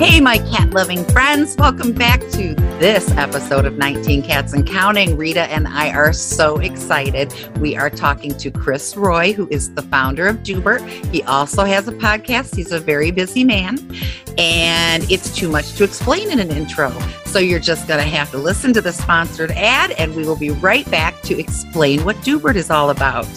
Hey, my cat loving friends, welcome back to this episode of 19 Cats and Counting. Rita and I are so excited. We are talking to Chris Roy, who is the founder of Doobert. He also has a podcast. He's a very busy man, and it's too much to explain in an intro. So you're just going to have to listen to the sponsored ad, and we will be right back to explain what Doobert is all about.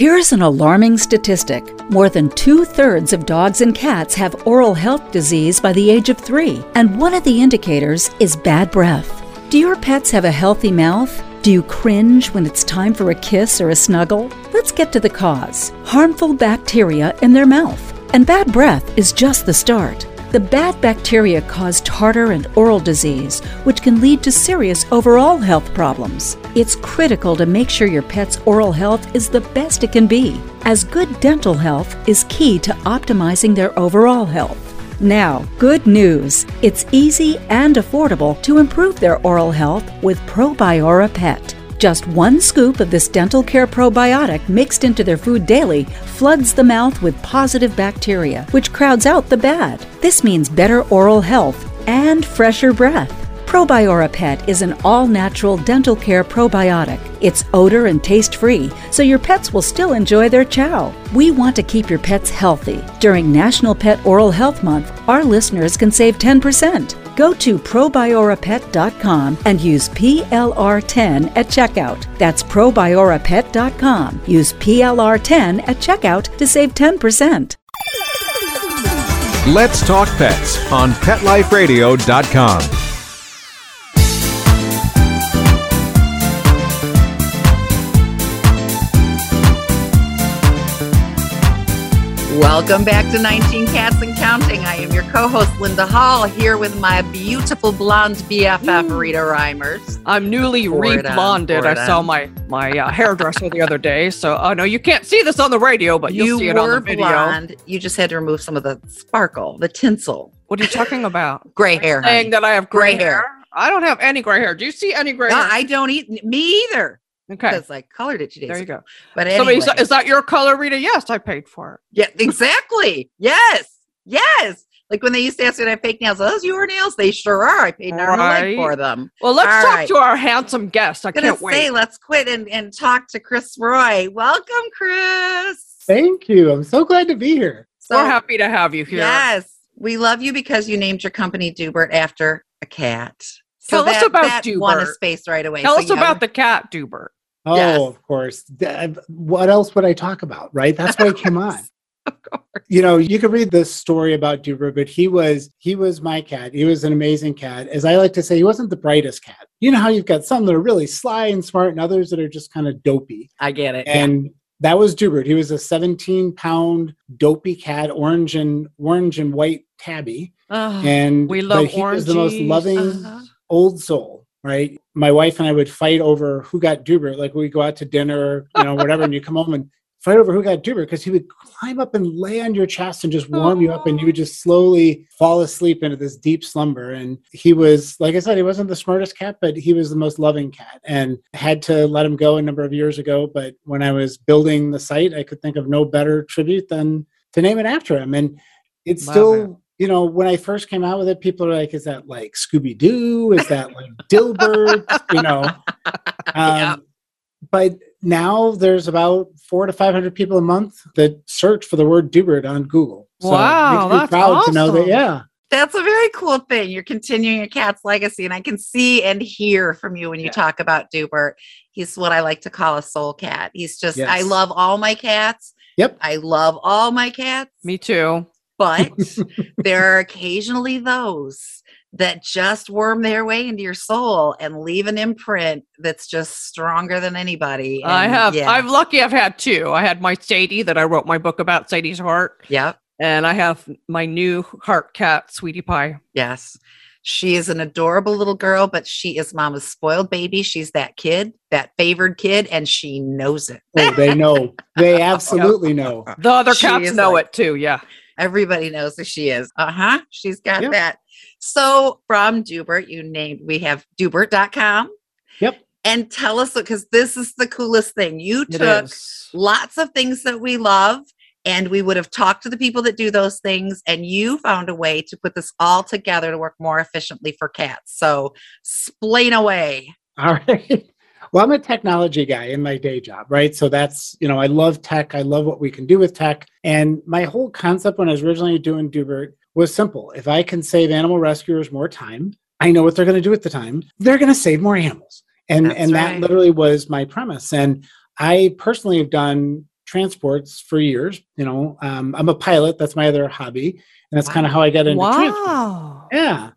Here's an alarming statistic more than two thirds of dogs and cats have oral health disease by the age of three, and one of the indicators is bad breath. Do your pets have a healthy mouth? Do you cringe when it's time for a kiss or a snuggle? Let's get to the cause harmful bacteria in their mouth. And bad breath is just the start. The bad bacteria cause tartar and oral disease, which can lead to serious overall health problems. It's critical to make sure your pet's oral health is the best it can be, as good dental health is key to optimizing their overall health. Now, good news! It's easy and affordable to improve their oral health with Probiora Pet. Just one scoop of this dental care probiotic mixed into their food daily floods the mouth with positive bacteria, which crowds out the bad. This means better oral health and fresher breath. Probiora Pet is an all natural dental care probiotic. It's odor and taste free, so your pets will still enjoy their chow. We want to keep your pets healthy. During National Pet Oral Health Month, our listeners can save 10%. Go to probiorapet.com and use PLR10 at checkout. That's probiorapet.com. Use PLR10 at checkout to save 10%. Let's Talk Pets on PetLifeRadio.com. Welcome back to 19 Cats and Counting. I am your co host, Linda Hall, here with my beautiful blonde BFF, Rita Reimers. I'm newly on, reblonded. I saw my my uh, hairdresser the other day. So, oh no, you can't see this on the radio, but you'll you see it on the video. blonde. You just had to remove some of the sparkle, the tinsel. What are you talking about? Gray hair. Saying honey. that I have gray, Gray hair. hair. I don't have any gray hair. Do you see any gray No, hair? I don't eat me either okay, because I colored it two days there you ago. go. But Somebody, anyway, is that your color, Rita? Yes, I paid for it. yeah, exactly. Yes, yes. Like when they used to ask me, "I have fake nails?" Are those your nails? They sure are. I paid an arm and a leg Right. for them. Well, let's All talk right. to our handsome guest. I I'm can't say, wait. let's quit and, and talk to Chris Roy. Welcome, Chris. Thank you. I'm so glad to be here. So, We're happy to have you here. Yes, we love you because you named your company Doobert after a cat. Tell us about that won a space right away. Tell So us you have- about the cat, Doobert. Oh, Yes. of course. What else would I talk about? Right? That's why I came on. Of course. You know, you could read this story about Doobert, but he was he was my cat. He was an amazing cat. As I like to say, he wasn't the brightest cat. You know how you've got some that are really sly and smart, and others that are just kind of dopey. I get it. And that was Doobert. He was a 17 pound dopey cat, orange and orange and white tabby. Oh, And we love he was the most loving Uh-huh. old soul, right? My wife and I would fight over who got Doobert. Like we go out to dinner, you know, whatever, and you come home and fight over who got Doobert because he would climb up and lay on your chest and just warm you up, and you would just slowly fall asleep into this deep slumber. And he was, like I said, he wasn't the smartest cat, but he was the most loving cat. And had to let him go a number of years ago. But when I was building the site, I could think of no better tribute than to name it after him. And it's Love still it. You know, when I first came out with it, people are like, "Is that like Scooby Doo? Is that like Dilbert?" you know. Um, Yeah. But now there's about four to five hundred people a month that search for the word Doobert on Google. So Wow, it makes me that's proud to know that. Yeah, That's a very cool thing. You're continuing your cat's legacy, and I can see and hear from you when you Yeah. talk about Doobert. He's what I like to call a soul cat. He's just, I love all my cats. Yep. I love all my cats, Me too. But there are occasionally those that just worm their way into your soul and leave an imprint that's just stronger than anybody. I have. yeah. I'm lucky. I've had two. I had my Sadie that I wrote my book about, Sadie's heart, Yep. and I have my new heart cat, Sweetie Pie. Yes. She is an adorable little girl, but she is mama's spoiled baby. She's that kid, that favored kid, and she knows it. Oh, they know. They absolutely know. The other She cats know like- it too. Yeah. Everybody knows who she is. Uh huh. She's got Yep. that. So from Doobert, you named, we have Doobert.com. Yep. And tell us, because this is the coolest thing. You It took is. lots of things that we love and we would have talked to the people that do those things and you found a way to put this all together to work more efficiently for cats so splain away All right. Well, I'm a technology guy in my day job, right? So that's, you know, I love tech. I love what we can do with tech. And my whole concept when I was originally doing Doobert was simple. If I can save animal rescuers more time, I know what they're going to do at the time. They're going to save more animals. And That's and that literally was my premise. And I personally have done transports for years. You know, um, I'm a pilot. That's my other hobby. And that's kind of how I got into transport. Yeah.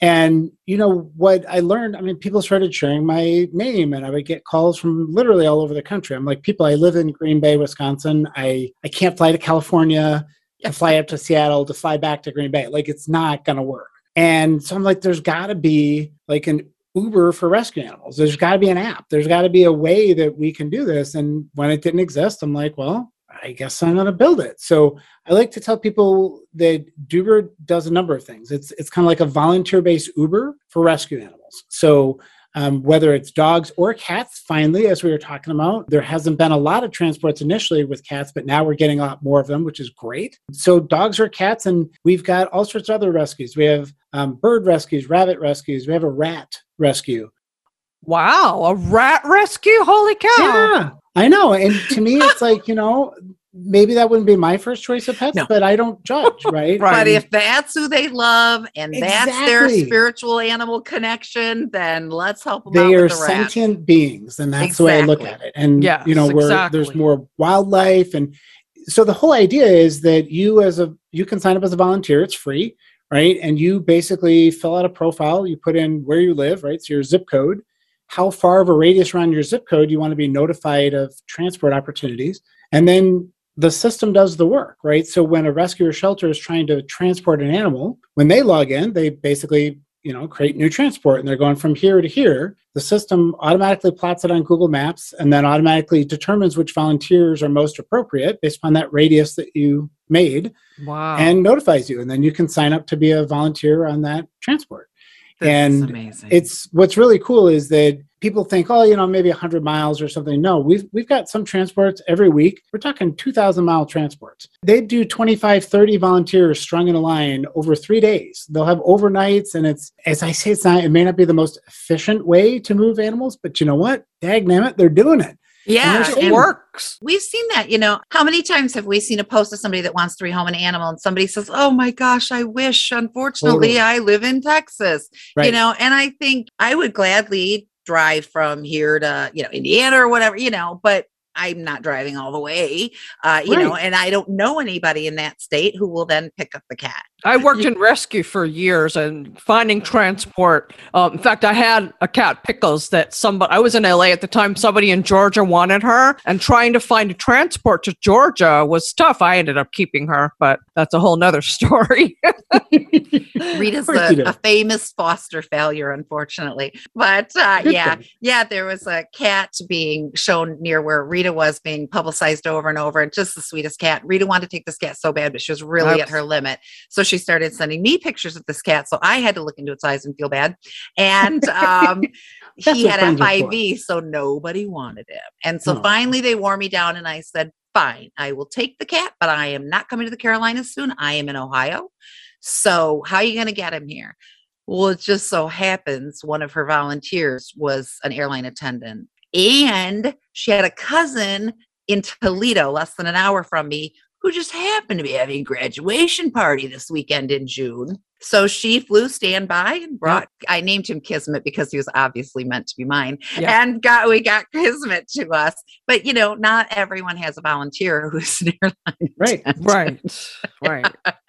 And you know what I learned? I mean, people started sharing my name, and I would get calls from literally all over the country. I'm like, people, I live in Green Bay, Wisconsin. I I can't fly to California to fly up to Seattle to fly back to Green Bay. Like, it's not gonna work. And so I'm like, there's got to be like an Uber for rescue animals. There's got to be an app. There's got to be a way that we can do this. And when it didn't exist, I'm like, well, I guess I'm going to build it. So I like to tell people that Uber does a number of things. It's it's kind of like a volunteer-based Uber for rescue animals. So um, whether it's dogs or cats, finally, as we were talking about, there hasn't been a lot of transports initially with cats, but now we're getting a lot more of them, which is great. So dogs or cats, and we've got all sorts of other rescues. We have um, bird rescues, rabbit rescues. We have a rat rescue. Wow. A rat rescue? Holy cow. Yeah, I know. And to me, it's like you know, maybe that wouldn't be my first choice of pets, No. but I don't judge, right? Right. but if that's who they love and that's their spiritual animal connection then let's help them out they are with the rat. sentient beings, and that's the way I look at it. And Yes, you know, where exactly. there's more wildlife, and so the whole idea is that you, as a, you can sign up as a volunteer. It's free, right? And you basically fill out a profile. You put in where you live, right? So your zip code, how far of a radius around your zip code you want to be notified of transport opportunities, and then the system does the work, right? So when a rescue or shelter is trying to transport an animal, when they log in, they basically you know create new transport and they're going from here to here the system automatically plots it on google maps and then automatically determines which volunteers are most appropriate based upon that radius that you made Wow. and notifies you and then you can sign up to be a volunteer on that transport This and amazing. it's what's really cool is that people think oh you know maybe 100 miles or something. No we've we've got some transports every week. We're talking 2000 mile transports. They do 25 30 volunteers strung in a line over three days. They'll have overnights and it's as i say it's not it may not be the most efficient way to move animals but you know what? Dag damn it they're doing it yeah it works. We've seen that, you know. How many times have we seen a post of somebody that wants to rehome an animal and somebody says, Oh my gosh, I wish, unfortunately, Totally. I live in Texas, right you know, and I think I would gladly drive from here to, you know, Indiana or whatever, you know, but I'm not driving all the way, uh, you know, and I don't know anybody in that state who will then pick up the cat. I worked in rescue for years and finding transport. Um, in fact, I had a cat, Pickles, that somebody, I was in LA at the time, somebody in Georgia wanted her, and trying to find a transport to Georgia was tough. I ended up keeping her, but that's a whole nother story. Rita's Of you do. a, a famous foster failure, unfortunately. But uh, yeah, thing. yeah, there was a cat being shown near where Rita was being publicized over and over, and just the sweetest cat. Rita wanted to take this cat so bad, but she was really at her limit. So she started sending me pictures of this cat. So I had to look into its eyes and feel bad. And um, he had friends are for. FIV, so nobody wanted him. And so Oh. finally they wore me down, and I said, Fine, I will take the cat, but I am not coming to the Carolinas soon. I am in Ohio. So, how are you going to get him here? Well, it just so happens one of her volunteers was an airline attendant, and she had a cousin in Toledo, less than an hour from me, who just happened to be having a graduation party this weekend in June. So she flew standby and brought. I named him Kismet because he was obviously meant to be mine, Yeah. and got we got Kismet to us. But you know, not everyone has a volunteer who's an airline right attendant. right, right.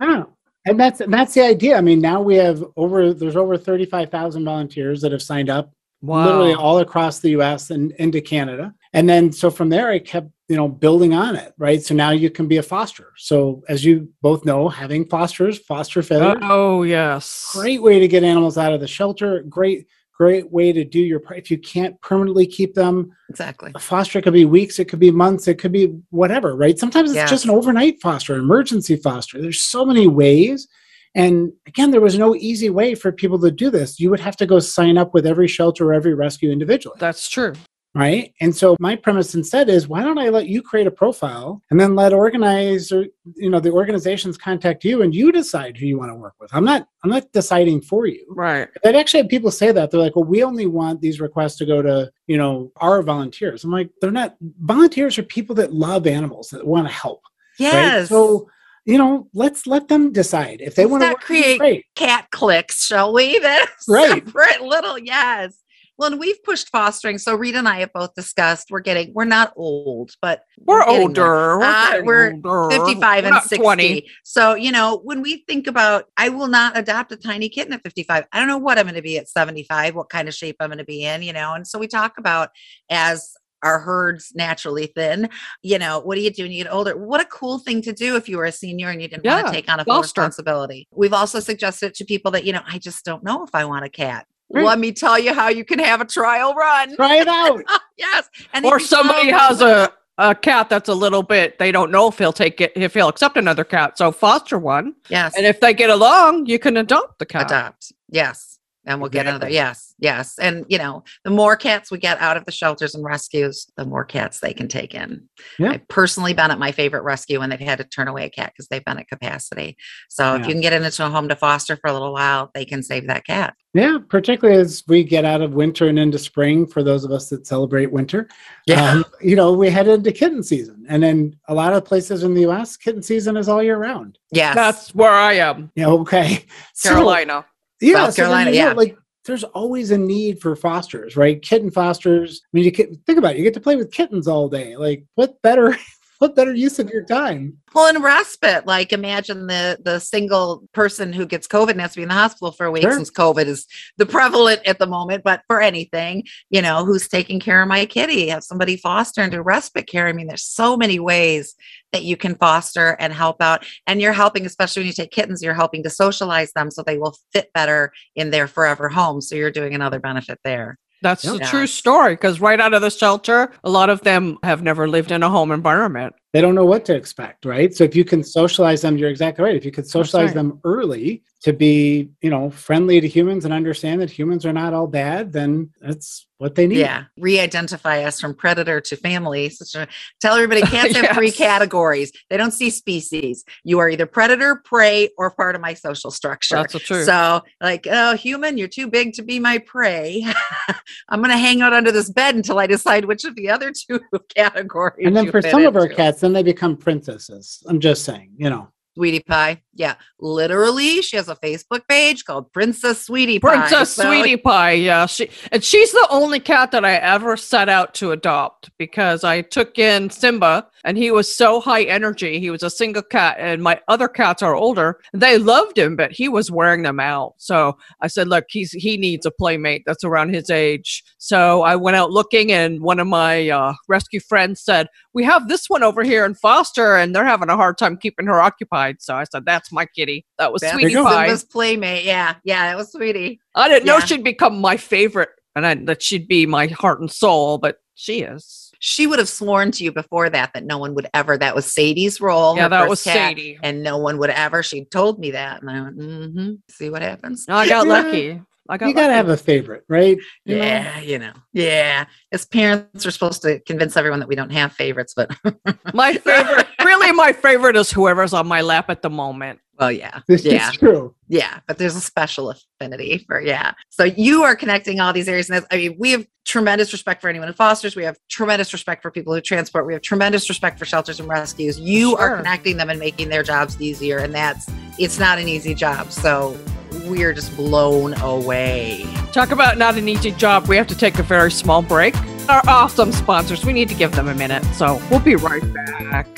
Oh, and that's and that's the idea. I mean, now we have over there's over thirty five thousand volunteers that have signed up, Wow. literally all across the U.S. and into Canada. And then so from there, I kept, you know, building on it, right? So now you can be a foster. So as you both know, having fosters, foster failure, Oh yes. great way to get animals out of the shelter. Great, great way to do your part. If you can't permanently keep them, Exactly. a foster could be weeks, it could be months, it could be whatever, right? Sometimes it's Yes. just an overnight foster, emergency foster. There's so many ways. And again, there was no easy way for people to do this. You would have to go sign up with every shelter or every rescue individually, That's true. Right? And so my premise instead is why don't I let you create a profile and then let organizer, you know, the organizations contact you and you decide who you want to work with. I'm not I'm not deciding for you. Right. I've actually had people say that. They're like, well, we only want these requests to go to, you know, our volunteers. I'm like, they're not volunteers are people that love animals that want to help. Right? Yes. So, you know, let's let them decide. If they Let's want to not work with you, create cat clicks, shall we? That's Right. separate little, yes. Well, and we've pushed fostering. So Rita and I have both discussed we're getting, we're not old, but We're there. older. We're, Uh, we're older. 55 We're and 60. 20. So, you know, when we think about, I will not adopt a tiny kitten at 55. I don't know what I'm going to be at 75, what kind of shape I'm going to be in, you know. And so we talk about as our herds naturally thin, you know, what do you do when you get older? What a cool thing to do if you were a senior and you didn't want to take on a full foster. responsibility. We've also suggested to people that, you know, I just don't know if I want a cat. Let me tell you how you can have a trial run. Try it out. yes. And Or somebody has a, a cat that's a little bit, they don't know if he'll take it, if he'll accept another cat. So foster one. yes. And if they get along, you can adopt the cat. adopt. Yes. And we'll get another. Yes. Yes. And, you know, the more cats we get out of the shelters and rescues, the more cats they can take in. Yeah. I've personally been at my favorite rescue when they've had to turn away a cat because they've been at capacity. So if you can get into a home to foster for a little while, they can save that cat. Yeah, particularly as we get out of winter and into spring, for those of us that celebrate winter, um, you know, we head into kitten season. And then a lot of places in the US, kitten season is all year round. yes. That's where I am, Yeah, okay. So- Carolina. Yeah, South so Carolina, know, yeah. like there's always a need for fosters, right? Kitten fosters. I mean, you can think about it. You get to play with kittens all day. Like, what better, what better use of your time? Well, and respite, like imagine the the single person who gets COVID and has to be in the hospital for a week Sure. since COVID is the prevalent at the moment. But for anything, you know, who's taking care of my kitty? Have somebody foster and do respite care. I mean, there's so many ways that you can foster and help out. And you're helping, especially when you take kittens, you're helping to socialize them so they will fit better in their forever home. So you're doing another benefit there. That's Yep. a true story because right out of the shelter, a lot of them have never lived in a home environment. They don't know what to expect, right? So if you can socialize them, you're exactly right. If you could socialize right. them early to be, you know, friendly to humans and understand that humans are not all bad, then that's what they need. Yeah. Re-identify us from predator to family. A, tell everybody cats have three categories. They don't see species. You are either predator, prey, or part of my social structure. That's truth. So, like, oh, human, you're too big to be my prey. I'm going to hang out under this bed until I decide which of the other two categories. And then for some of our cats, then they become princesses. I'm just saying, you know. Sweetie Pie. Yeah. Literally, she has a Facebook page called Princess Sweetie Pie. Princess So- Sweetie Pie, yeah. She and she's the only cat that I ever set out to adopt because I took in Simba and he was so high energy. He was a single cat, and my other cats are older. They loved him, but he was wearing them out. So I said, "Look, he's he needs a playmate that's around his age." So I went out looking, and one of my uh, rescue friends said, "We have this one over here in foster, and they're having a hard time keeping her occupied." So I said, "That's my kitty. That was That's Sweetie go. Pie." Simba's playmate. Yeah. Yeah. It was Sweetie. I didn't know she'd become my favorite and I, that she'd be my heart and soul, but she is. she would have sworn to you before that that no one would ever that was sadie's role yeah, that was cat, Sadie. and no one would ever she told me that and i went mm-hmm see what happens No, I got lucky. I got You got to lucky. have a favorite, right? You know? yeah you know yeah as parents we're supposed to convince everyone that we don't have favorites but my favorite. really, my favorite is whoever's on my lap at the moment. well yeah This yeah is true. yeah but there's a special affinity for yeah so you are connecting all these areas and i mean we have tremendous respect for anyone who fosters we have tremendous respect for people who transport we have tremendous respect for shelters and rescues you are connecting them and making their jobs easier and that's it's not an easy job so we're just blown away Talk about not an easy job. We have to take a very small break. Our awesome sponsors, we need to give them a minute. So we'll be right back.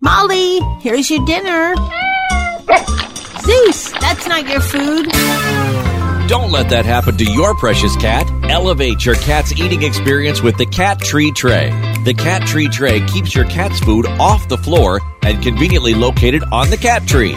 Molly, here's your dinner. Zeus, that's not your food. Don't let that happen to your precious cat. Elevate your cat's eating experience with the Cat Tree Tray. The Cat Tree Tray keeps your cat's food off the floor and conveniently located on the cat tree.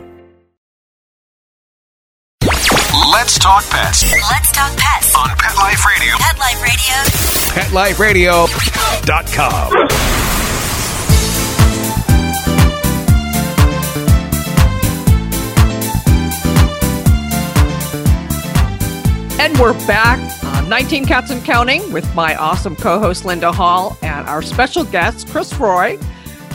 Let's talk pets Let's talk pets. on Pet Life Radio. Pet Life Radio. PetLifeRadio.com. And we're back on 19 Cats and Counting with my awesome co host Linda Hall and our special guest, Chris Roy,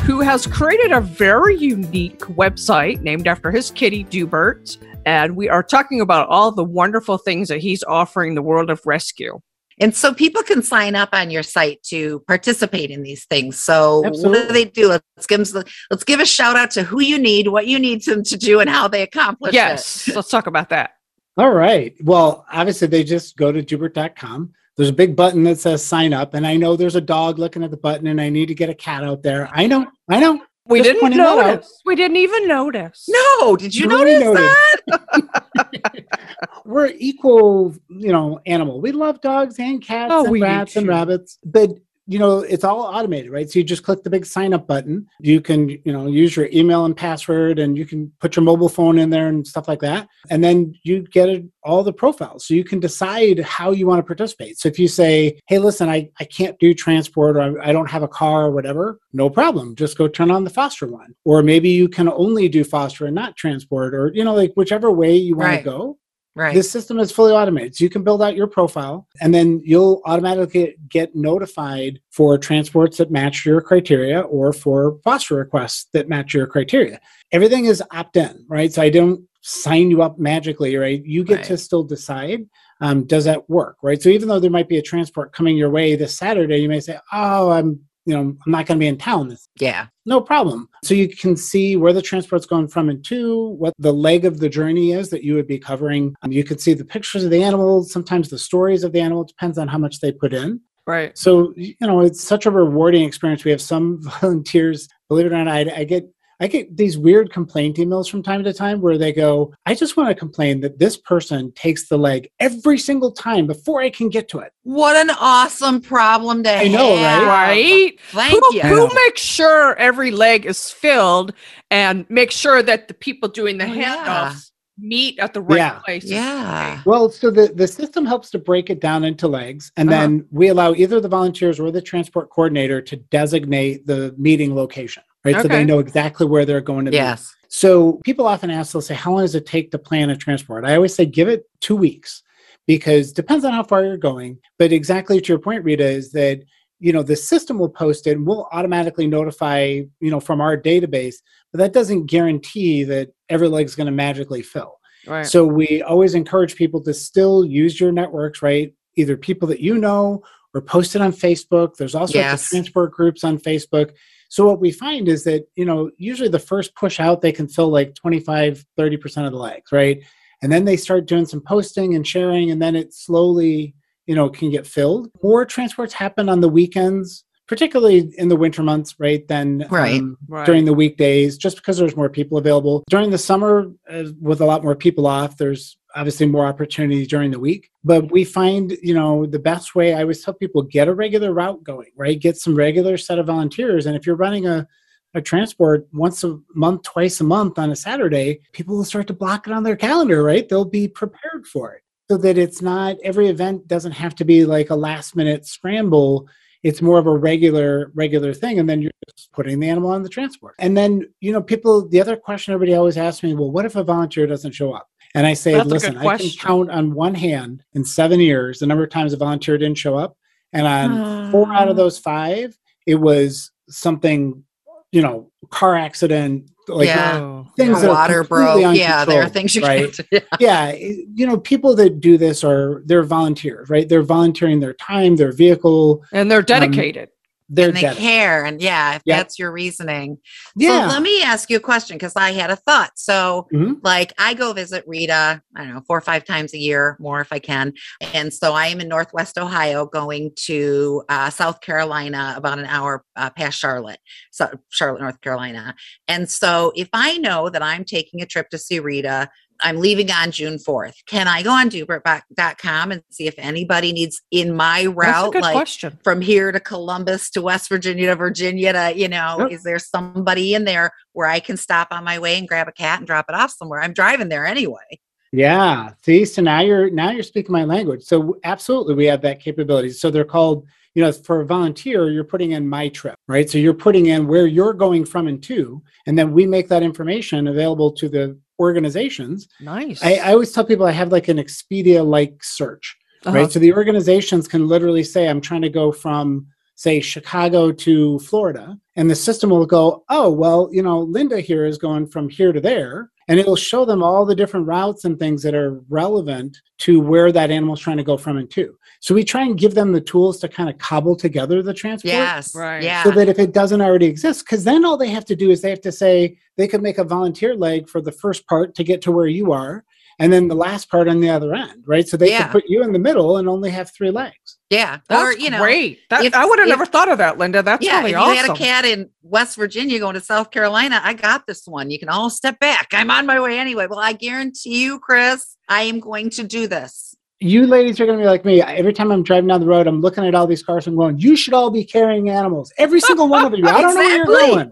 who has created a very unique website named after his kitty, Doobert. And we are talking about all the wonderful things that he's offering the world of rescue. And so people can sign up on your site to participate in these things. So what do they do? Let's give them, let's give a shout out to who you need, what you need them to do, and how they accomplish it. Yes, let's talk about that. All right. Well, obviously, they just go to Doobert.com. There's a big button that says sign up. And I know there's a dog looking at the button, and I need to get a cat out there. I know. I know. We Just didn't pointing that out. notice. We didn't even notice. No, did you Really notice noticed. that? We're equal, you know, animal. We love dogs and cats Oh, and rats and rabbits. But you know, it's all automated, right? So you just click the big sign up button. You can, you know, use your email and password and you can put your mobile phone in there and stuff like that. And then you get all the profiles. So you can decide how you want to participate. So if you say, hey, listen, I, I can't do transport or I, I don't have a car or whatever, no problem. Just go turn on the foster one. Or maybe you can only do foster and not transport or, you know, like whichever way you want Right. to go. Right. This system is fully automated. So you can build out your profile and then you'll automatically get notified for transports that match your criteria or for foster requests that match your criteria. Everything is opt in, right? So I don't sign you up magically, right? You get to still decide. Um, does that work, right? So even though there might be a transport coming your way this Saturday, you may say, "Oh, I'm, you know, I'm not going to be in town this yeah. no problem. So you can see where the transport's going from and to, what the leg of the journey is that you would be covering. Um, you could see the pictures of the animals, sometimes the stories of the animal, it depends on how much they put in. Right. So, you know, it's such a rewarding experience. We have some volunteers, believe it or not, I, I get I get these weird complaint emails from time to time where they go, I just want to complain that this person takes the leg every single time before I can get to it. What an awesome problem to have. I know, right? have. Right. Thank who, you. who makes sure every leg is filled and make sure that the people doing the Oh, handoffs yeah. meet at the right Yeah. place? Yeah. Well, so the, the system helps to break it down into legs, and Uh-huh. then we allow either the volunteers or the transport coordinator to designate the meeting location, right? So they know exactly where they're going to be. Yes. So people often ask, they'll say, How long does it take to plan a transport? I always say, Give it two weeks because depends on how far you're going. But exactly to your point, Rita, is that you know the system will post it and we'll automatically notify you know from our database but that doesn't guarantee that every leg's going to magically fill Right. so we always encourage people to still use your networks, right? Either people that you know or post it on Facebook. There's all sorts Yes. of transport groups on Facebook. So what we find is that, you know, usually the first push out, they can fill like 25, 30% of the legs, right? And then they start doing some posting and sharing, and then it slowly, you know, can get filled. More transports happen on the weekends, particularly in the winter months, right? Than Right. um, Right. during the weekdays, just because there's more people available. During the summer, uh, with a lot more people off, there's obviously more opportunities during the week. But we find, you know, the best way I always tell people get a regular route going, right? Get some regular set of volunteers. And if you're running a a transport once a month, twice a month on a Saturday, people will start to block it on their calendar, right? They'll be prepared for it so that it's not every event doesn't have to be like a last minute scramble it's more of a regular regular thing and then you're just putting the animal on the transport and then you know people the other question everybody always asks me well what if a volunteer doesn't show up and i say That's listen i can count on one hand in seven years the number of times a volunteer didn't show up and on four out of ah. those five it was something you know car accident like Yeah. Things that are water completely broke. Yeah, there are things you right? can't. Yeah. yeah you know people that do this are they're volunteers right they're volunteering their time their vehicle And they're um, dedicated. they're and they care. And yeah, if Yeah. that's your reasoning. yeah So let me ask you a question because I had a thought. So, Mhm. like, I go visit Rita, I don't know, four or five times a year, more if I can. And so I am in Northwest Ohio going to uh, South Carolina, about an hour uh, past Charlotte, so Charlotte, North Carolina. And so if I know that I'm taking a trip to see Rita, I'm leaving on June 4th. Can I go on Doobert.com and see if anybody needs in my route, like question. from here to Columbus to West Virginia to Virginia to, you know, Yep. is there somebody in there where I can stop on my way and grab a cat and drop it off somewhere? I'm driving there anyway. yeah see so now you're now you're speaking my language so absolutely we have that capability so they're called you know for a volunteer you're putting in my trip right so you're putting in where you're going from and to and then we make that information available to the organizations Nice. i, I always tell people i have like an expedia like search Uh-huh. right? So the organizations can literally say, I'm trying to go from, say, Chicago to Florida. And the system will go, oh, well, you know, Linda here is going from here to there. And it'll show them all the different routes and things that are relevant to where that animal's trying to go from and to. So we try and give them the tools to kind of cobble together the transport. Yes. Right. Yeah. So that if it doesn't already exist, because then all they have to do is they have to say they could make a volunteer leg for the first part to get to where you are, and then the last part on the other end, right? So they Yeah. could put you in the middle and only have three legs. Yeah. That's or, you know, great. That, if- I would have if- never thought of that, Linda. That's yeah, really if you awesome. had a cat in West Virginia going to South Carolina, I got this one. You can all step back. I'm on my way anyway. Well, I guarantee you, Chris, I am going to do this. You ladies are going to be like me. Every time I'm driving down the road, I'm looking at all these cars and going, "You should all be carrying animals. Every single one of you. I don't know where you're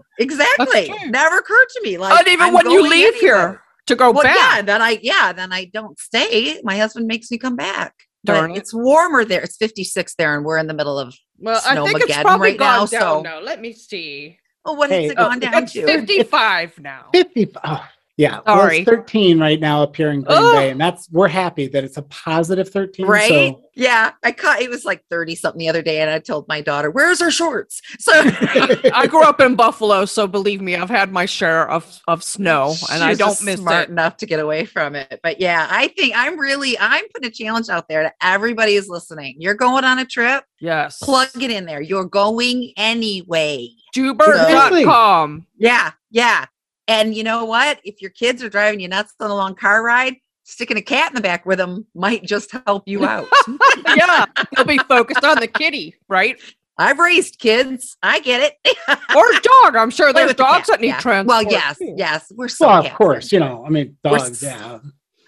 Exactly. going." Exactly. Never occurred to me. Like and even I'm when you leave anyway. here to go Well, yeah, back. then I yeah, then I don't stay. My husband makes me come back. Darn but it. it's warmer there. It's 56 there, and we're in the middle of. Well, I think it's Snowmageddon probably right gone now, down so- now. Let me see. Oh, what has Hey, it gone uh, down It's to? 55 now. 55. Oh, yeah. Well, Sorry. it's 13 right now up here in Green Oh. Bay, and that's we're happy that it's a positive 13. Right? So yeah, I caught it was like 30 something the other day, and I told my daughter, "Where's her shorts?" So I grew up in Buffalo, so believe me, I've had my share of, of snow, and I don't miss smart it. enough to get away from it. But yeah, I think I'm really I'm putting a challenge out there to everybody who's listening. You're going on a trip, Yes. plug it in there. You're going anyway. Doobert.com. Yeah, yeah. And you know what? If your kids are driving you nuts on a long car ride, sticking a cat in the back with them might just help you out. yeah, they'll be focused on the kitty, right? I've raised kids. I get it. Or dog. I'm sure there's with the dogs that need yeah. transport. Well, yes, yes. We're so well, of course, you know, I mean, We're dogs. s- Yeah.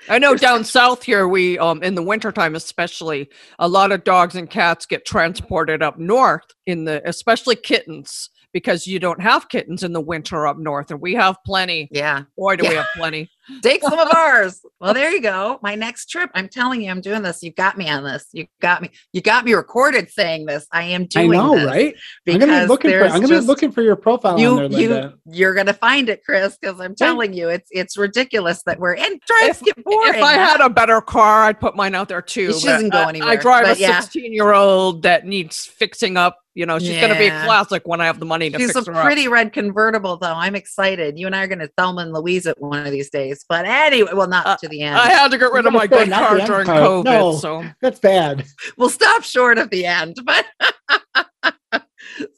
I know down south here, we um in the wintertime especially, a lot of dogs and cats get transported up north in the especially kittens because you don't have kittens in the winter up north, and we have plenty. Yeah. Boy, do we have plenty. Take some of ours. Well, there you go. My next trip. I'm telling you, I'm doing this. You got me on this. You got me. You got me recorded saying this. I am doing. I know, right? I'm gonna be looking for. I'm gonna be looking for your profile You, on there, you, you're gonna find it, Chris, because I'm telling you, it's it's ridiculous that we're and drives If- get boring. If I had a better car, I'd put mine out there too. She doesn't go I- I drive but a yeah. 16 year old that needs fixing up. You know, she's going to be a classic when I have the money to She's fix a her pretty red convertible, though. I'm excited. You and I are going to Thelma and Louise it one of these days. But anyway, well, not Uh, to the end. I had to get rid of my good car during part. COVID. No. So That's bad. we'll stop short of the end but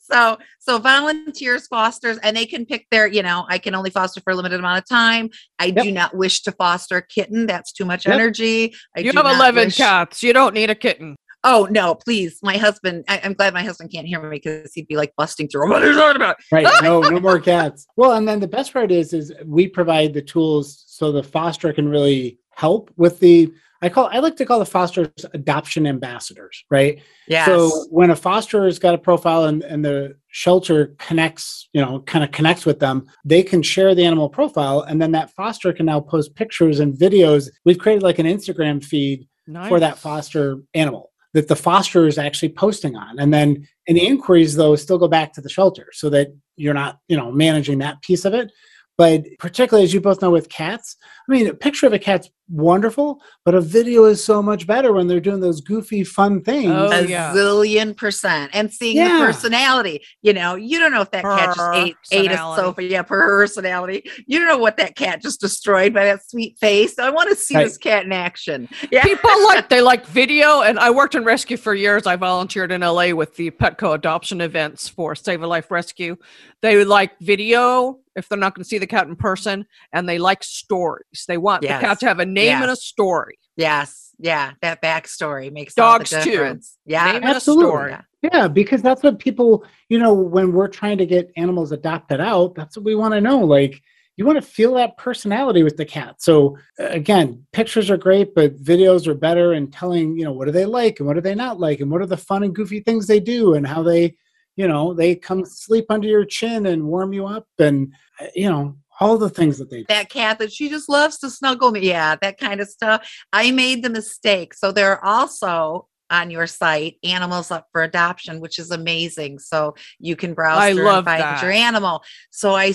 so so volunteers fosters and they can pick their you know i can only foster for a limited amount of time i Yep. do not wish to foster a kitten that's too much Yep. energy I you do have not 11 wish- cats. You don't need a kitten. Oh no please my husband I, i'm glad my husband can't hear me because he'd be like busting through what are you talking about Right. No, no more cats. Well, and then the best part is, is we provide the tools so the foster can really help with the. I call. I like to call the fosters adoption ambassadors. Right. Yeah. So when a foster has got a profile and, and the shelter connects, you know, kind of connects with them, they can share the animal profile, and then that foster can now post pictures and videos. We've created like an Instagram feed for that foster animal that the foster is actually posting on. And then any inquiries though still go back to the shelter so that you're not, you know, managing that piece of it. But particularly as you both know with cats, I mean, a picture of a cat's wonderful, but a video is so much better when they're doing those goofy, fun things. Oh, a yeah. zillion percent and seeing Yeah. the personality you know you don't know if that cat just ate ate a Personality. sofa yeah personality you don't know what that cat just destroyed by that sweet face i want to see Right. this cat in action yeah People like they like video, and I worked in rescue for years. I volunteered in LA with the Petco adoption events for Save a Life Rescue. They like video if they're not going to see the cat in person, and they like stories. They want Yes. the cat to have a name and a story. yes yeah that backstory makes Dogs, all too. the difference yeah Name and a Absolutely. story. Yeah. Yeah, because that's what people, you know, when we're trying to get animals adopted out, that's what we want to know. Like, you want to feel that personality with the cat. So, uh, again, pictures are great, but videos are better and telling, you know, what do they like and what do they not like and what are the fun and goofy things they do and how they, you know, they come sleep under your chin and warm you up and, uh, you know, all the things that they do. that cat that she just loves to snuggle me. Yeah, that kind of stuff. I made the mistake. So there are also on your site animals up for adoption, which is amazing. So you can browse I through love and find that. your animal. So I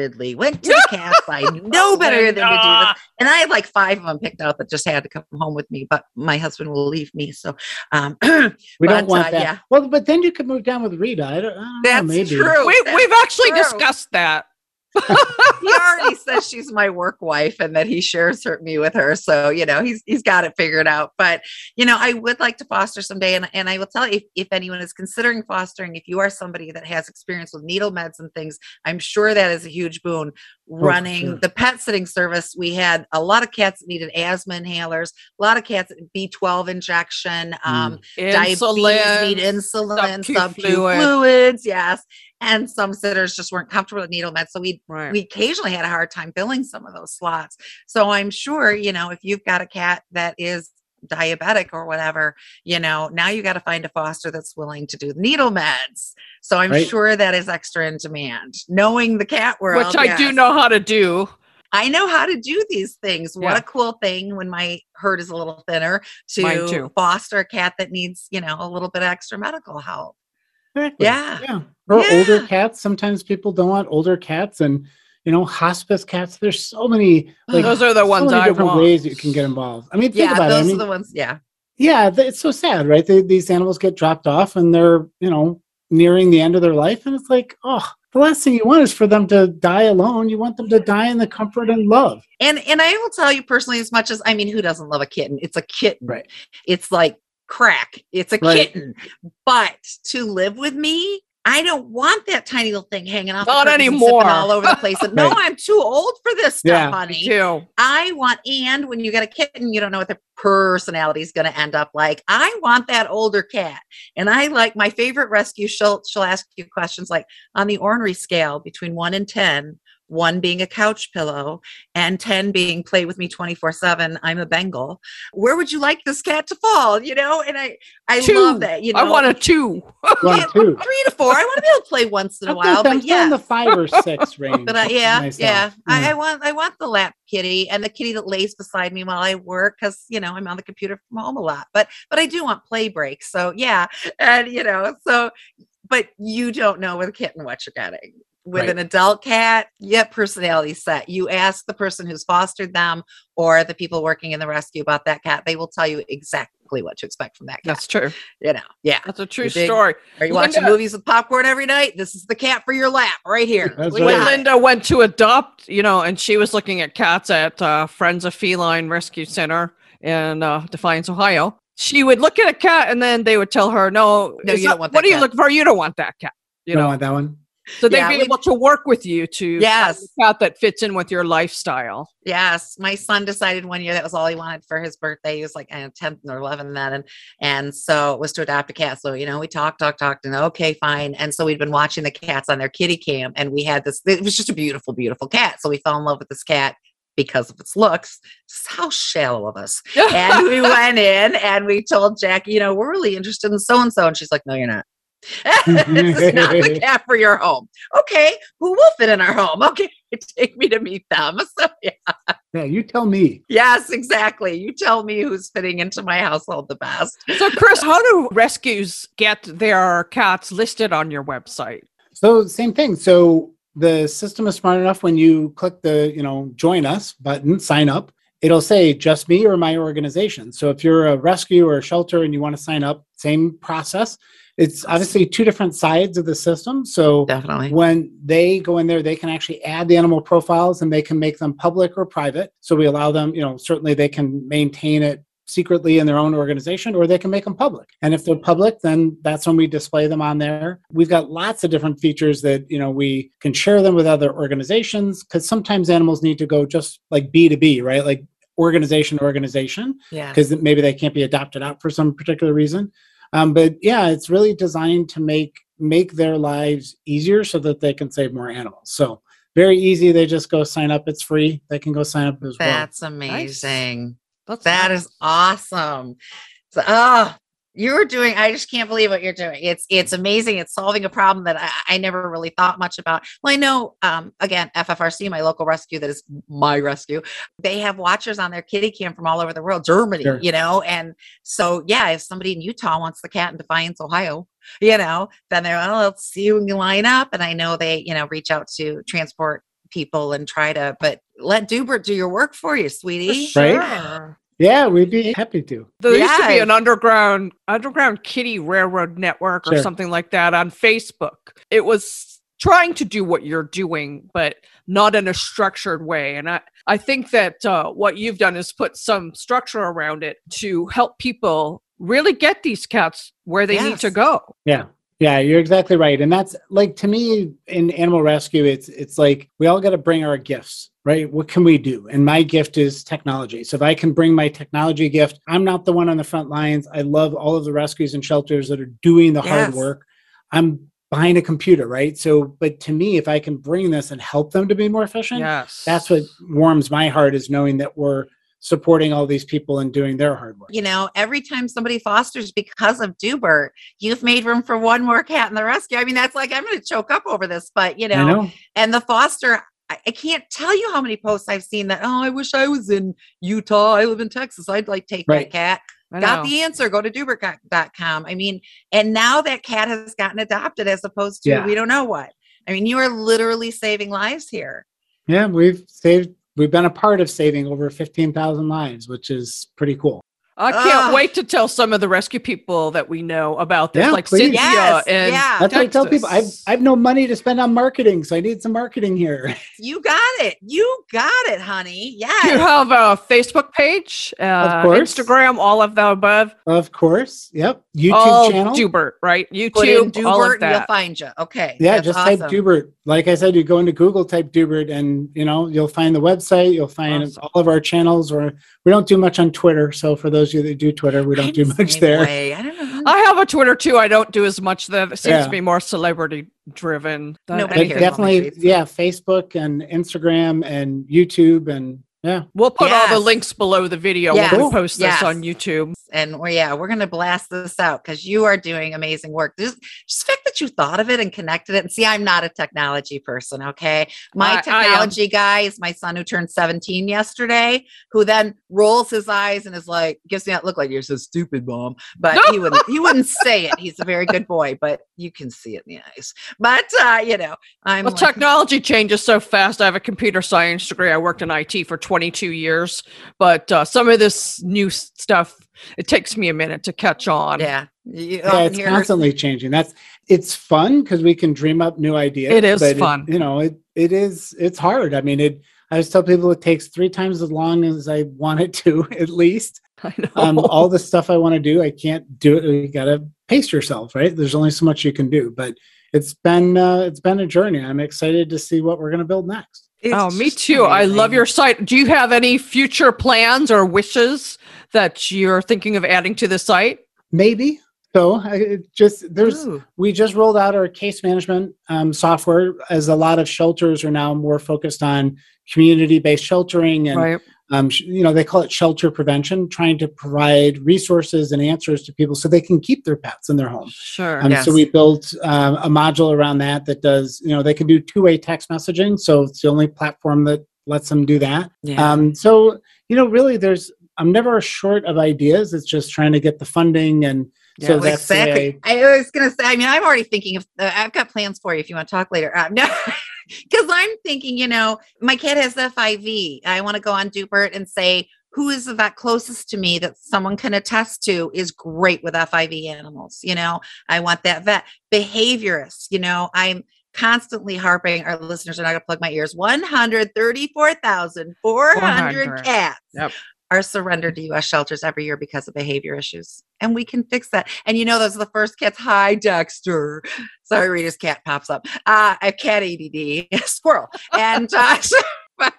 stupidly went to the cast. site. No better than to do this. And I have like five of them picked out that just had to come home with me, but my husband will leave me. So um We don't want uh, that. yeah. Well, but then you could move down with Rita. I don't, I don't know, that's maybe. true. We, That's we've actually true. discussed that. He already says she's my work wife and that he shares her, me with her. So, you know, he's he's got it figured out. But, you know, I would like to foster someday. And, and I will tell you if, if anyone is considering fostering, if you are somebody that has experience with needle meds and things, I'm sure that is a huge boon. Running sure. the pet sitting service, we had a lot of cats that needed asthma inhalers, a lot of cats B12 injection, um, diabetes Insulin. need insulin, sub fluid. fluids, yes. And some sitters just weren't comfortable with needle meds. So we Right. we occasionally had a hard time filling some of those slots. So I'm sure, you know, if you've got a cat that is diabetic or whatever, you know, now you got to find a foster that's willing to do the needle meds. So I'm Right. sure that is extra in demand. Knowing the cat world, Which I do know how to do. I know how to do these things. What Yeah. a cool thing when my herd is a little thinner to foster a cat that needs, you know, a little bit of extra medical help. Exactly. Yeah. Yeah. Or older cats. Sometimes people don't want older cats and you know, hospice cats. There's so many like Those are the so ones many I different want. ways you can get involved. I mean, think Yeah, about it. I those mean, are the ones. Yeah. yeah, it's so sad, right? They, these animals get dropped off and they're, you know, nearing the end of their life. And it's like, oh, the last thing you want is for them to die alone. You want them to die in the comfort and love. And and I will tell you personally, as much as I mean, who doesn't love a kitten? It's a kitten. Right. It's like crack. It's a Right. kitten. But to live with me, I don't want that tiny little thing hanging off. Not anymore. all over the place. And, no, I'm too old for this stuff, Yeah. Honey. too. I want, and when you get a kitten, you don't know what their personality is going to end up like. I want that older cat. And I like my favorite rescue. She'll, she'll ask you questions like on the ornery scale between one and 10, one being a couch pillow and 10 being play with me 24 seven. I'm a Bengal. Where would you like this cat to fall? You know? And I, I Two. love that. You know, I want a two. One, Yeah, two. three to four. I want to be able to play once in a I'm while, still- I'm but yeah. in the five or six range. But I, yeah, myself. yeah, I, I want I want the lap kitty and the kitty that lays beside me while I work because you know I'm on the computer from home a lot. But but I do want play breaks. So yeah, and you know so, but you don't know with a kitten what you're getting. With Right. an adult cat, yeah, personality set. You ask the person who's fostered them or the people working in the rescue about that cat. They will tell you exactly what to expect from that cat. That's true. you know, yeah. That's a true You dig? story. Are you watching movies with popcorn every night? This is the cat for your lap right here. That's We right. when got it. Linda went to adopt, you know, and she was looking at cats at uh, Friends of Feline Rescue Center in uh, Defiance, Ohio. She would look at a cat and then they would tell her, "No, No, you not- don't want What that are you cat." looking for? You don't want that cat." You You don't know, want that one? So they'd Yeah, be able to work with you to Yes. a cat that fits in with your lifestyle. Yes, my son decided one year that was all he wanted for his birthday. He was like uh, 10 or 11 then, and and so it was to adopt a cat. So you know, we talked, talked, talked, and okay, fine. And so we'd been watching the cats on their kitty cam, and we had this. It was just a beautiful, beautiful cat. So we fell in love with this cat because of its looks. How shallow of us. And we went in and we told Jackie, you know, we're really interested in so and so, and she's like, no, you're not. This is not the cat for your home. Okay, who will fit in our home? Okay, take me to meet them. So yeah. Yeah, you tell me. Yes, exactly. You tell me who's fitting into my household the best. so, Chris, how do rescues get their cats listed on your website? So same thing. So the system is smart enough when you click the, you know, join us button, sign up, it'll say just me or my organization. So if you're a rescue or a shelter and you want to sign up, same process. It's obviously two different sides of the system. So Definitely. when they go in there, they can actually add the animal profiles and they can make them public or private. So we allow them, you know, certainly they can maintain it secretly in their own organization or they can make them public. And if they're public, then that's when we display them on there. We've got lots of different features that, you know, we can share them with other organizations because sometimes animals need to go just like B to B, right? Like organization to organization Yeah. because maybe they can't be adopted out for some particular reason. Um, but yeah, it's really designed to make make their lives easier so that they can save more animals. So very easy. They just go sign up. It's free. They can go sign up as well. That's amazing. That's That is awesome. So, oh, you're doing. I just can't believe what you're doing. It's it's amazing. It's solving a problem that I, I never really thought much about. Well, I know. Um, again, FFRC, my local rescue, that is my rescue. They have watchers on their kitty cam from all over the world, Germany, Sure. you know. And so, yeah, if somebody in Utah wants the cat in Defiance, Ohio, you know, then they're well, let's see who can line up. And I know they, you know, reach out to transport people and try to, but let Doobert do your work for you, sweetie. Right? Sure. Yeah, we'd be happy to. There used to be an underground underground kitty railroad network or Sure. something like that on Facebook. It was trying to do what you're doing, but not in a structured way. And I, I think that uh, what you've done is put some structure around it to help people really get these cats where they need to go. Yeah. Yeah, you're exactly right. And that's like to me in animal rescue, it's it's like we all got to bring our gifts, right? What can we do? And my gift is technology. So if I can bring my technology gift, I'm not the one on the front lines. I love all of the rescues and shelters that are doing the hard work. I'm behind a computer, right? So but to me, if I can bring this and help them to be more efficient, Yes. that's what warms my heart is knowing that we're supporting all these people and doing their hard work. you know, every time somebody fosters because of Doobert, you've made room for one more cat in the rescue. I mean, that's like I'm going to choke up over this, but you know, know. and the foster. I, I can't tell you how many posts I've seen that. Oh, I wish I was in Utah. I live in Texas. I'd like take Right. that cat. I Got know. the answer. Go to Doobert.com. I mean, and now that cat has gotten adopted as opposed to Yeah. we don't know what. I mean, you are literally saving lives here. Yeah, we've saved. We've been a part of saving over fifteen thousand lives, which is pretty cool. I can't Ugh. wait to tell some of the rescue people that we know about this, Yeah, like please. Cynthia Yes, and yeah. That's what I tell people. I've I've no money to spend on marketing, so I need some marketing here. You got it. You got it, honey. Yes. You have a Facebook page, uh, course. Instagram, all of the above. of course. Yep. YouTube all channel. Doobert, right? Put in YouTube, all of Doobert and you'll find you. Okay. yeah, that's just awesome. type Doobert. Like I said, you go into Google, type Doobert, and you know you'll find the website. You'll find Awesome. all of our channels. Or we don't do much on Twitter. So for those of you that do Twitter, we don't I'm do much there. way. I don't know. I have a Twitter too. I don't do as much. That it seems Yeah. to be more celebrity driven. Nobody But cares anything. about my definitely, yeah, Facebook and Instagram and YouTube and yeah. We'll put all the links below the video Yes. when we post this Yes. on YouTube. and we're yeah, we're gonna blast this out because you are doing amazing work. Just, just the fact that you thought of it and connected it. And see, I'm not a technology person. Okay, my I am. technology guy is my son who turned 17 yesterday, who then rolls his eyes and is like, gives me that look like you're so stupid, mom. But he wouldn't he wouldn't say it. He's a very good boy, but you can see it in the eyes. But uh, you know, I'm Well, like, technology changes so fast. I have a computer science degree. I worked in IT for 22 years, but uh, some of this new stuff it takes me a minute to catch on. yeah, you yeah, it's hear- constantly changing. That's it's fun because we can dream up new ideas. It is but fun. you know, it it is it's hard. I mean, it. I just tell people it takes three times as long as I want it to, at least. I know. Um, all the stuff I want to do, I can't do it. You got to pace yourself, right? There's only so much you can do, but it's been uh, it's been a journey. I'm excited to see what we're going to build next. It's oh, me just too. I love your site. Do you have any future plans or wishes that you're thinking of adding to the site? Maybe. So I just there's Ooh. we just rolled out our case management um, software as a lot of shelters are now more focused on community-based sheltering and right. Um, you know they call it shelter prevention trying to provide resources and answers to people so they can keep their pets in their home Sure. um, Yes. so we built um, a module around that that does you know they can do two-way text messaging so it's the only platform that lets them do that Yeah. um, so you know really there's i'm never short of ideas it's just trying to get the funding and so Yeah. Well, that's the way exactly. I was going to say, I mean, I'm already thinking of, uh, I've got plans for you if you want to talk later. Uh, no, Because I'm thinking, you know, my cat has FIV. I want to go on Doobert and say, who is the vet closest to me that someone can attest to is great with FIV animals. You know, I want that vet. Behaviorists, you know, I'm constantly harping, our listeners are not going to plug my ears 134,400 400. cats Yep. Are surrendered to US shelters every year because of behavior issues. And we can fix that. And you know, those are the first cats. Hi, Dexter. Sorry, Rita's cat pops up. Uh, have cat ADD, squirrel. And uh,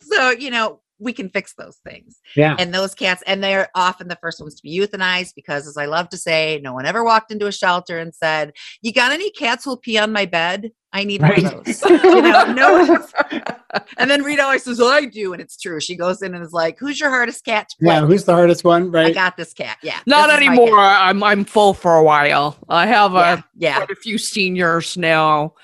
so, you know, we can fix those things. Yeah. And those cats, and they're often the first ones to be euthanized because, as I love to say, no one ever walked into a shelter and said, You got any cats who'll pee on my bed? I need Right. one of those. you know, no and then Rita always says, well, I do. And it's true. She goes in and is like, Who's your hardest cat to? Yeah. Who's the hardest one? Right. I got this cat. Yeah. Not this is my anymore. I'm I'm full for a while. I have Yeah. uh, Yeah. quite a few seniors now,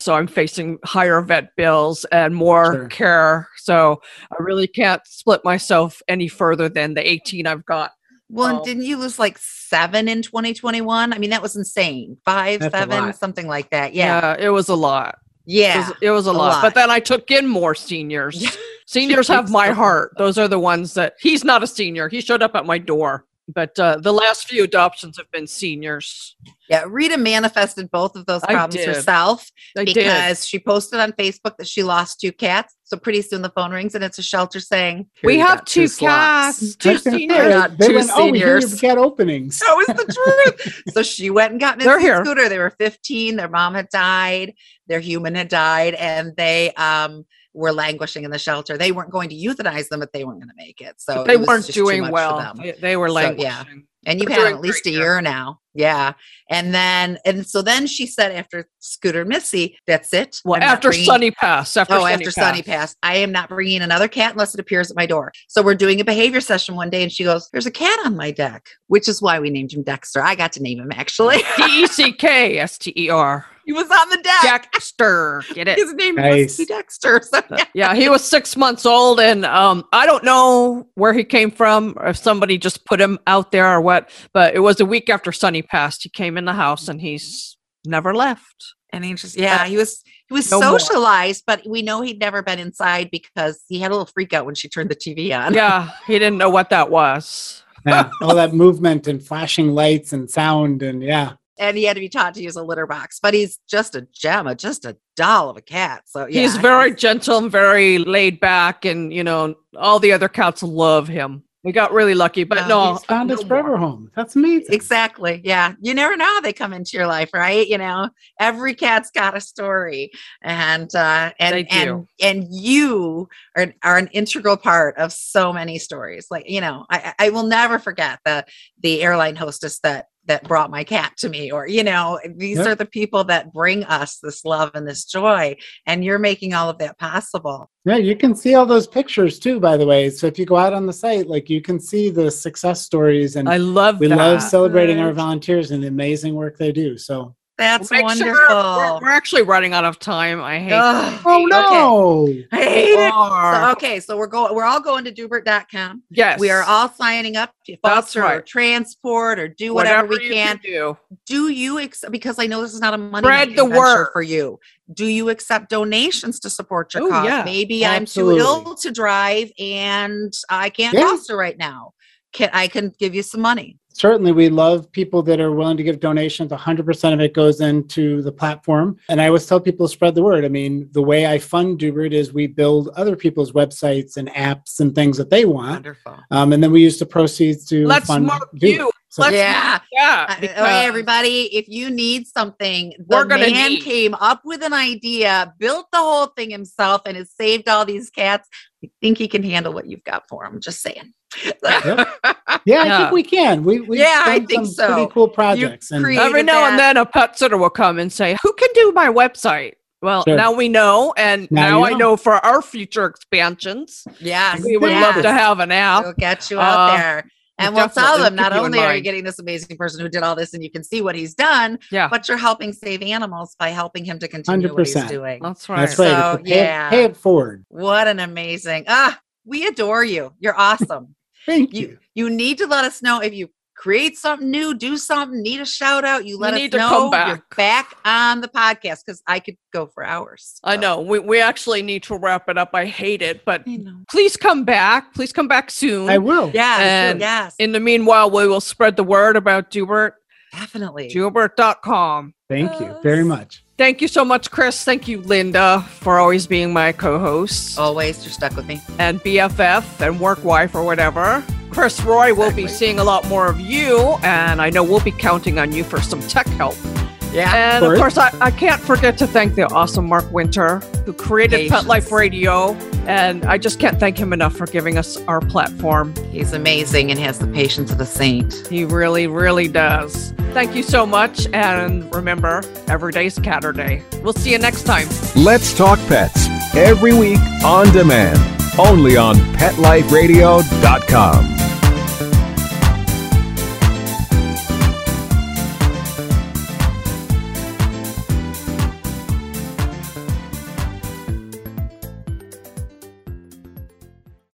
so I'm facing higher vet bills and more Sure. care. So I really can't split myself any further than the 18 I've got. Well, and Oh. didn't you lose like seven in 2021? I mean, that was insane. Five, seven, something like that. Yeah. it was a lot. It Yeah. was, it was a, a lot. lot. But then I took in more seniors. Seniors have my heart. Those are the ones that he's not a senior. He showed up at my door. But uh, the last few adoptions have been seniors. Yeah. Rita manifested both of those problems did. herself I did. because she posted on Facebook that she lost two cats. So pretty soon the phone rings and it's a shelter saying, We "Here you have got two cats, two was gonna say, seniors. Not they two went, oh, we hear your seniors. cat openings. That was the truth. so she went and got They're here. Scooter. They were 15. Their mom had died. Their human had died, and they um were languishing in the shelter. They weren't going to euthanize them, but they weren't going to make it. So they it weren't doing well. They, were So, languishing. yeah. And you've They're had at least a year now. Yeah. And then, and so then she said after Scooter Missy, that's it. Well, I'm after bringing- Sunny passed, after oh, Sunny after Sunny passed, I am not bringing another cat unless it appears at my door. So we're doing a behavior session one day, and she goes, "There's a cat on my deck," which is why we named him Dexter. I got to name him actually. D E C K S T E R. he was on the deck. Dexter. Get it? His name Nice. must be Dexter. So yeah. yeah, he was six months old, and um, I don't know where he came from, or if somebody just put him out there or what. But it was a week after Sunny passed. He came in the house, and he's never left. and he just yeah, he was he was No more. socialized, but we know he'd never been inside because he had a little freak out when she turned the TV on. Yeah, he didn't know what that was. Yeah, all that movement and flashing lights and sound and yeah. And he had to be taught to use a litter box. But he's just a gem, a just a doll of a cat. So yeah, he's very gentle and very laid back, and you know all the other cats love him. We got really lucky, but Yeah, no, He's found no his forever more. home. That's amazing. Exactly. Yeah. You never know how they come into your life, right? You know, every cat's got a story. And uh and and and you are are an integral part of so many stories. Like, you know, I I will never forget the the airline hostess that that brought my cat to me or you know these Yep. are the people that bring us this love and this joy and you're making all of that possible Yeah, you can see all those pictures too, by the way. So if you go out on the site, like you can see the success stories and I love we that. love celebrating our volunteers and the amazing work they do. So that's Make wonderful sure- we're, we're actually running out of time. I hate. Ugh, Oh okay. no. I hate it. So, okay, so we're going. We're all going to Doobert.com. yes, We are all signing up to That's foster or transport or do whatever, we you can. do. Do you ex- because I know this is not a money Spread the venture word. for you. Do you accept donations to support your Oh, cause? yeah. Maybe I'm too ill to drive and I can't Yeah. foster right now. Can I can give you some money? Certainly, we love people that are willing to give donations. 100% of it goes into the platform. And I always tell people to spread the word. I mean, the way I fund Doobert is we build other people's websites and apps and things that they want. Wonderful. Um, and then we use the proceeds to Let's fund mark Doobert. you. So- Let's Yeah. mark that. Uh, because- okay, everybody, if you need something, the We're gonna man need- came up with an idea, built the whole thing himself, and has saved all these cats. I think he can handle what you've got for him. Just saying. Yeah, I Yeah. think we can. We, we've Yeah, I done think some so. pretty cool projects. And Every created now and then, a pet sitter will come and say, "Who can do my website?" Well, Sure. now we know, and Now now, I know. know for our future expansions, yes, we would yes. love to have an app. We'll get you out Uh, there. And we'll tell them not keep you in only are you getting this amazing person who did all this and you can see what he's done, Yeah, but you're helping save animals by helping him to continue what he's doing. that's right. that's right. So, It's a pay, it- yeah. pay it forward. What an amazing ah, we adore you. You're awesome. Thank you you. you need to let us know if you create something new, do something, need a shout out, you let need us to know come back. you're back on the podcast because I could go for hours. I know we, we actually need to wrap it up. I hate it, but please come back. Please come back soon. I will. Yeah. And yes, In the meanwhile, we will spread the word about Doobert, definitely. Doobert.com. Thank you very much. Thank you so much, Chris. Thank you, Linda, for always being my co-host Always, you're stuck with me. and BFF and work wife or whatever. Chris Roy will be seeing a lot more of you, and I know we'll be counting on you for some tech help. Yeah. And of Course. course, I, I can't forget to thank the awesome Mark Winter, who created Pet Life Radio. And I just can't thank him enough for giving us our platform. He's amazing and has the patience of a saint. He really, really does. Thank you so much. And remember, every day's Caturday. We'll see you next time. Let's Talk Pets every week on demand, only on PetLifeRadio.com.